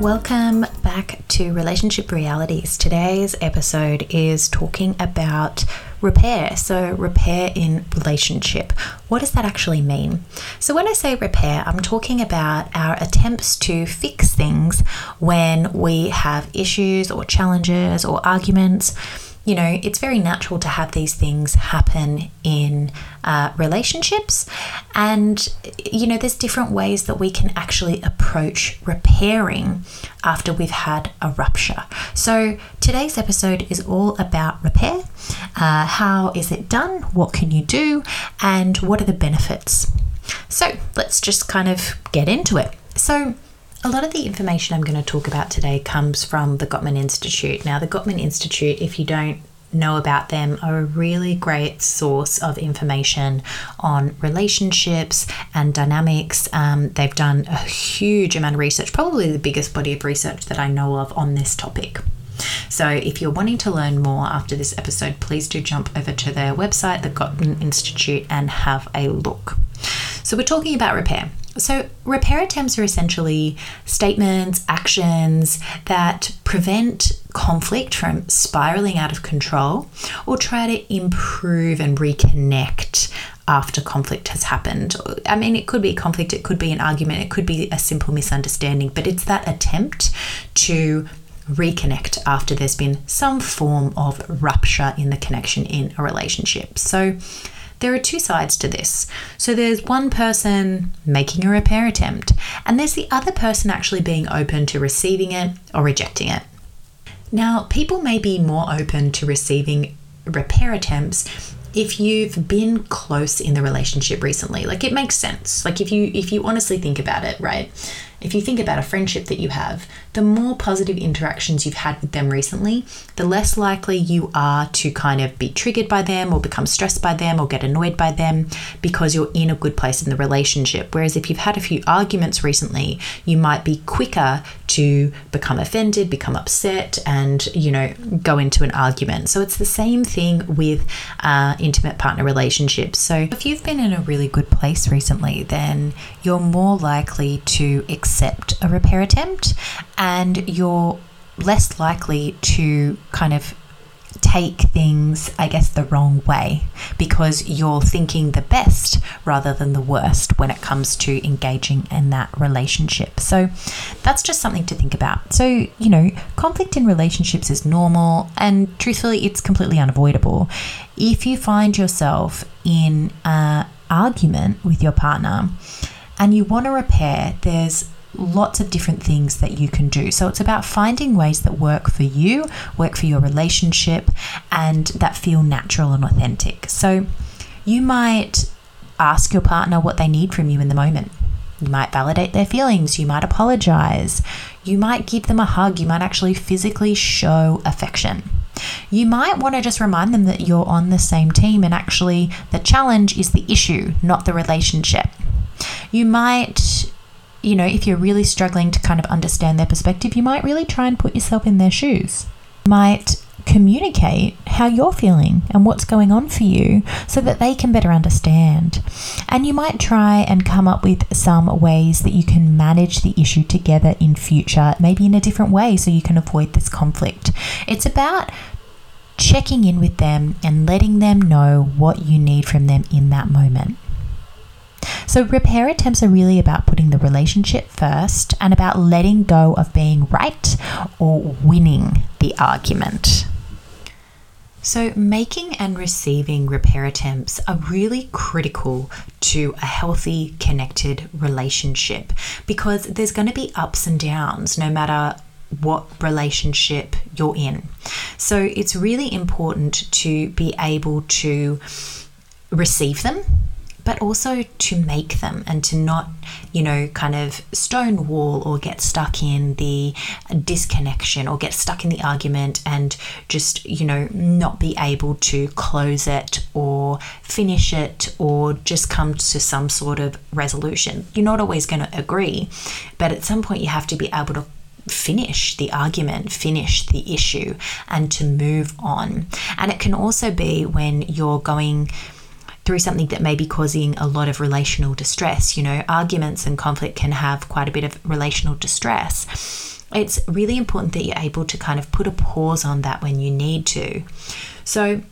Welcome back to Relationship Realities. Today's episode is talking about repair. So, repair in relationship. What does that actually mean? So, when I say repair, I'm talking about our attempts to fix things when we have issues or challenges or arguments you know, it's very natural to have these things happen in uh, relationships. And, you know, there's different ways that we can actually approach repairing after we've had a rupture. So today's episode is all about repair. Uh, how is it done? What can you do? And what are the benefits? So let's just kind of get into it. So, a lot of the information I'm going to talk about today comes from the Gottman Institute. Now, the Gottman Institute, if you don't know about them, are a really great source of information on relationships and dynamics. Um, they've done a huge amount of research, probably the biggest body of research that I know of on this topic. So, if you're wanting to learn more after this episode, please do jump over to their website, the Gottman Institute, and have a look. So, we're talking about repair. So, repair attempts are essentially statements, actions that prevent conflict from spiraling out of control or try to improve and reconnect after conflict has happened. I mean, it could be conflict, it could be an argument, it could be a simple misunderstanding, but it's that attempt to reconnect after there's been some form of rupture in the connection in a relationship. So, there are two sides to this. So there's one person making a repair attempt, and there's the other person actually being open to receiving it or rejecting it. Now, people may be more open to receiving repair attempts if you've been close in the relationship recently like it makes sense like if you if you honestly think about it right if you think about a friendship that you have, the more positive interactions you've had with them recently, the less likely you are to kind of be triggered by them or become stressed by them or get annoyed by them because you're in a good place in the relationship. Whereas if you've had a few arguments recently, you might be quicker to become offended, become upset, and, you know, go into an argument. So it's the same thing with uh, intimate partner relationships. So if you've been in a really good place recently, then you're more likely to accept accept a repair attempt and you're less likely to kind of take things, I guess, the wrong way because you're thinking the best rather than the worst when it comes to engaging in that relationship. So that's just something to think about. So, you know, conflict in relationships is normal and truthfully, it's completely unavoidable. If you find yourself in an argument with your partner and you want to repair, there's lots of different things that you can do. So it's about finding ways that work for you, work for your relationship, and that feel natural and authentic. So you might ask your partner what they need from you in the moment. You might validate their feelings. You might apologize. You might give them a hug. You might actually physically show affection. You might want to just remind them that you're on the same team and actually the challenge is the issue, not the relationship. You might you know, if you're really struggling to kind of understand their perspective, you might really try and put yourself in their shoes. Might communicate how you're feeling and what's going on for you so that they can better understand. And you might try and come up with some ways that you can manage the issue together in future, maybe in a different way so you can avoid this conflict. It's about checking in with them and letting them know what you need from them in that moment. So, repair attempts are really about putting the relationship first and about letting go of being right or winning the argument. So, making and receiving repair attempts are really critical to a healthy, connected relationship because there's going to be ups and downs no matter what relationship you're in. So, it's really important to be able to receive them but also to make them and to not, you know, kind of stonewall or get stuck in the disconnection or get stuck in the argument and just, you know, not be able to close it or finish it or just come to some sort of resolution. You're not always going to agree, but at some point you have to be able to finish the argument, finish the issue, and to move on. And it can also be when you're going through something that may be causing a lot of relational distress. You know, arguments and conflict can have quite a bit of relational distress. it's really important that you're able to kind of put a pause on that when you need to. So,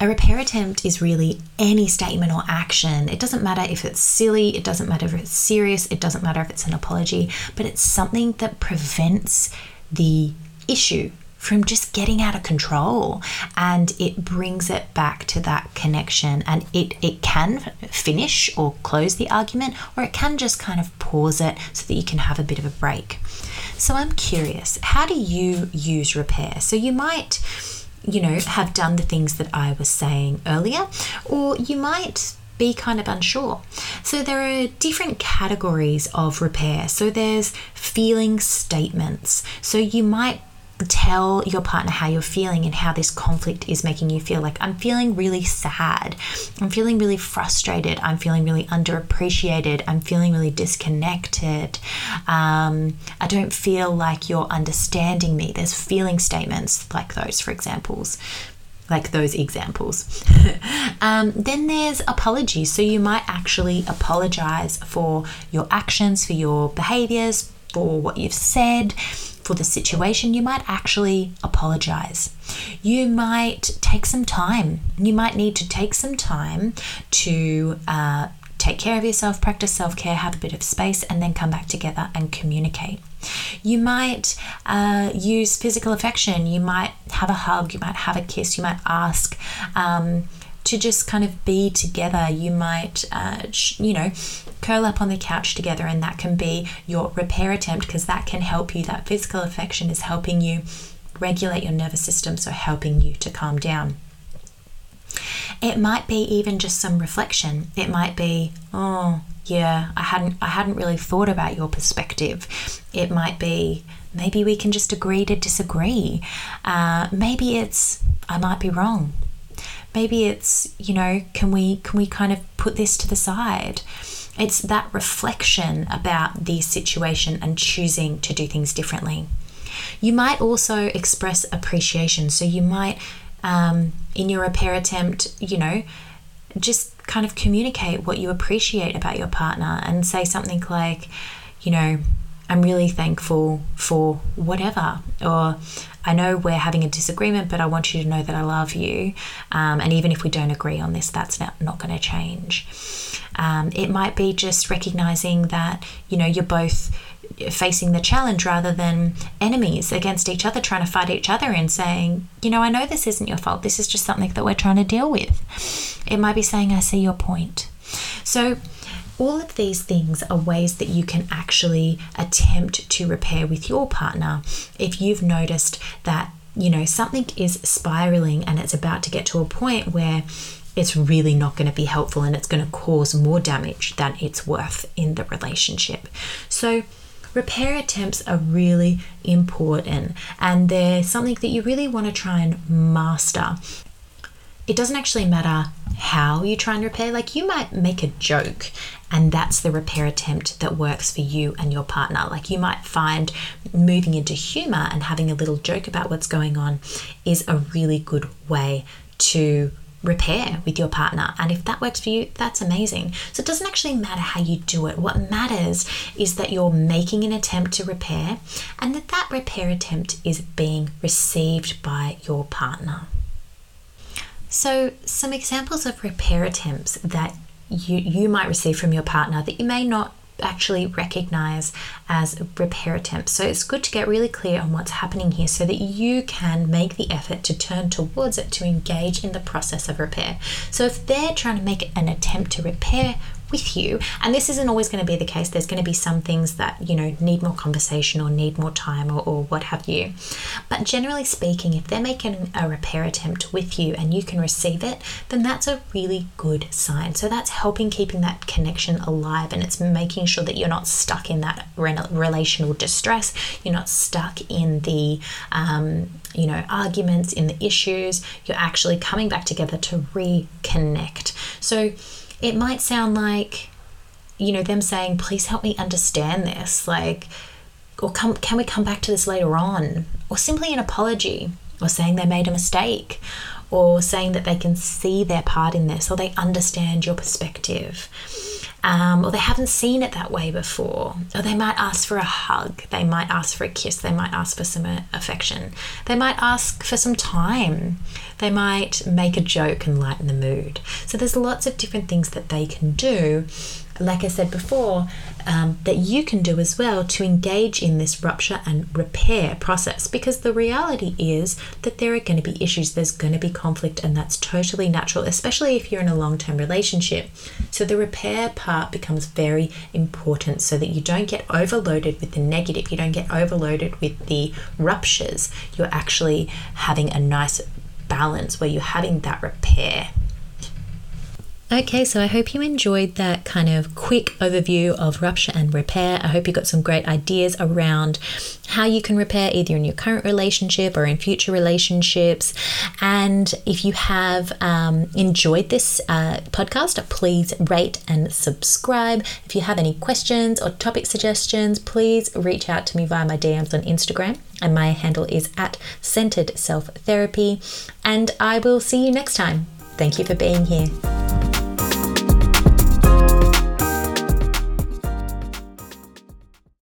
a repair attempt is really any statement or action. It doesn't matter if it's silly, it doesn't matter if it's serious, it doesn't matter if it's an apology, but it's something that prevents the issue from just getting out of control and it brings it back to that connection and it, it can finish or close the argument or it can just kind of pause it so that you can have a bit of a break. So I'm curious, how do you use repair? So you might you know, have done the things that I was saying earlier, or you might be kind of unsure. So there are different categories of repair. So there's feeling statements. So you might tell your partner how you're feeling and how this conflict is making you feel like I'm feeling really sad. I'm feeling really frustrated. I'm feeling really underappreciated. I'm feeling really disconnected. Um, I don't feel like you're understanding me. There's feeling statements like those, for examples. Like those examples. um, then there's apologies. So you might actually apologize for your actions, for your behaviors, for what you've said for the situation, you might actually apologize. You might take some time. You might need to take some time to uh, take care of yourself, practice self care, have a bit of space, and then come back together and communicate. You might uh, use physical affection. You might have a hug. You might have a kiss. You might ask. Um, to just kind of be together. You might, uh, you know, curl up on the couch together, and that can be your repair attempt because that can help you. That physical affection is helping you regulate your nervous system, so helping you to calm down. It might be even just some reflection. It might be, oh, yeah, I hadn't I hadn't really thought about your perspective. It might be maybe we can just agree to disagree. Uh, maybe it's I might be wrong maybe it's you know can we can we kind of put this to the side it's that reflection about the situation and choosing to do things differently you might also express appreciation so you might um, in your repair attempt you know just kind of communicate what you appreciate about your partner and say something like you know I'm really thankful for whatever. Or I know we're having a disagreement, but I want you to know that I love you. Um, and even if we don't agree on this, that's not, not going to change. Um, it might be just recognizing that, you know, you're both facing the challenge rather than enemies against each other, trying to fight each other and saying, you know, I know this isn't your fault. This is just something that we're trying to deal with. It might be saying, I see your point. So, all of these things are ways that you can actually attempt to repair with your partner if you've noticed that, you know, something is spiraling and it's about to get to a point where it's really not going to be helpful and it's going to cause more damage than it's worth in the relationship. So, repair attempts are really important and they're something that you really want to try and master it doesn't actually matter how you try and repair. Like you might make a joke, and that's the repair attempt that works for you and your partner. Like you might find moving into humor and having a little joke about what's going on is a really good way to repair with your partner. And if that works for you, that's amazing. So it doesn't actually matter how you do it. What matters is that you're making an attempt to repair and that that repair attempt is being received by your partner. So, some examples of repair attempts that you, you might receive from your partner that you may not actually recognize as repair attempts. So it's good to get really clear on what's happening here so that you can make the effort to turn towards it to engage in the process of repair. So if they're trying to make an attempt to repair with you. And this isn't always going to be the case. There's going to be some things that, you know, need more conversation or need more time or, or what have you. But generally speaking, if they're making a repair attempt with you and you can receive it, then that's a really good sign. So that's helping keeping that connection alive and it's making sure that you're not stuck in that relational distress. You're not stuck in the, um, you know, arguments, in the issues. You're actually coming back together to reconnect. So, it might sound like, you know, them saying, please help me understand this. Like, or come, can we come back to this later on? Or simply an apology, or saying they made a mistake, or saying that they can see their part in this, or they understand your perspective. Um, or they haven't seen it that way before, or they might ask for a hug, they might ask for a kiss, they might ask for some uh, affection, they might ask for some time, they might make a joke and lighten the mood. So there's lots of different things that they can do like I said before, um, that you can do as well to engage in this rupture and repair process because the reality is that there are going to be issues, there's going to be conflict, and that's totally natural, especially if you're in a long term relationship. So the repair part becomes very important so that you don't get overloaded with the negative, you don't get overloaded with the ruptures. You're actually having a nice balance where you're having that repair. Okay, so I hope you enjoyed that kind of quick overview of rupture and repair. I hope you got some great ideas around how you can repair either in your current relationship or in future relationships. And if you have um, enjoyed this uh, podcast, please rate and subscribe. If you have any questions or topic suggestions, please reach out to me via my DMs on Instagram. And my handle is at Centered Self Therapy. And I will see you next time. Thank you for being here.